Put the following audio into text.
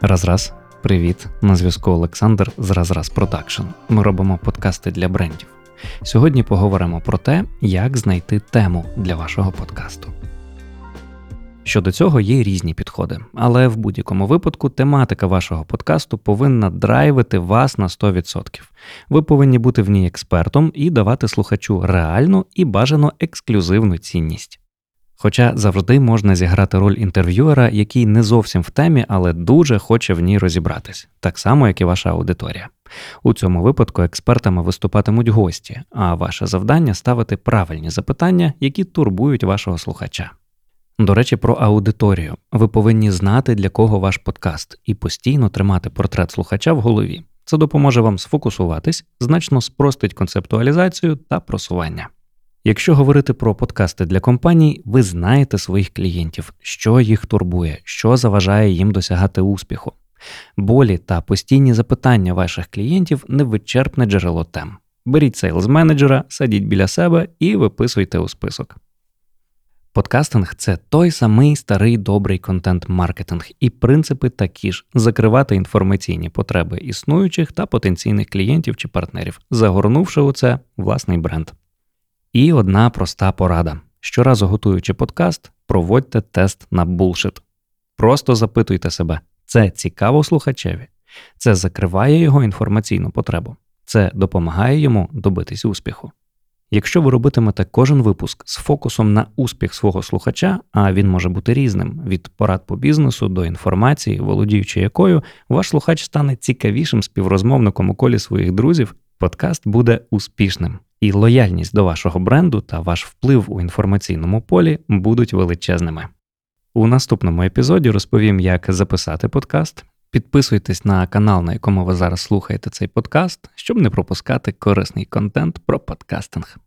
Раз-раз, привіт! На зв'язку Олександр з Раз-раз Продакшн. Ми робимо подкасти для брендів. Сьогодні поговоримо про те, як знайти тему для вашого подкасту. Щодо цього є різні підходи, але в будь-якому випадку тематика вашого подкасту повинна драйвити вас на 100%. Ви повинні бути в ній експертом і давати слухачу реальну і бажано ексклюзивну цінність. Хоча завжди можна зіграти роль інтерв'юера, який не зовсім в темі, але дуже хоче в ній розібратись, так само, як і ваша аудиторія. У цьому випадку експертами виступатимуть гості, а ваше завдання ставити правильні запитання, які турбують вашого слухача. До речі, про аудиторію. Ви повинні знати, для кого ваш подкаст, і постійно тримати портрет слухача в голові. Це допоможе вам сфокусуватись, значно спростить концептуалізацію та просування. Якщо говорити про подкасти для компаній, ви знаєте своїх клієнтів, що їх турбує, що заважає їм досягати успіху. Болі та постійні запитання ваших клієнтів невичерпне джерело тем. Беріть сейлз менеджера, садіть біля себе і виписуйте у список. Подкастинг це той самий старий добрий контент-маркетинг, і принципи такі ж: закривати інформаційні потреби існуючих та потенційних клієнтів чи партнерів, загорнувши у це власний бренд. І одна проста порада: щоразу готуючи подкаст, проводьте тест на булшит. Просто запитуйте себе, це цікаво слухачеві, це закриває його інформаційну потребу, це допомагає йому добитись успіху. Якщо ви робитимете кожен випуск з фокусом на успіх свого слухача, а він може бути різним від порад по бізнесу до інформації, володіючи якою, ваш слухач стане цікавішим співрозмовником у колі своїх друзів, подкаст буде успішним. І лояльність до вашого бренду та ваш вплив у інформаційному полі будуть величезними. У наступному епізоді розповім, як записати подкаст. Підписуйтесь на канал, на якому ви зараз слухаєте цей подкаст, щоб не пропускати корисний контент про подкастинг.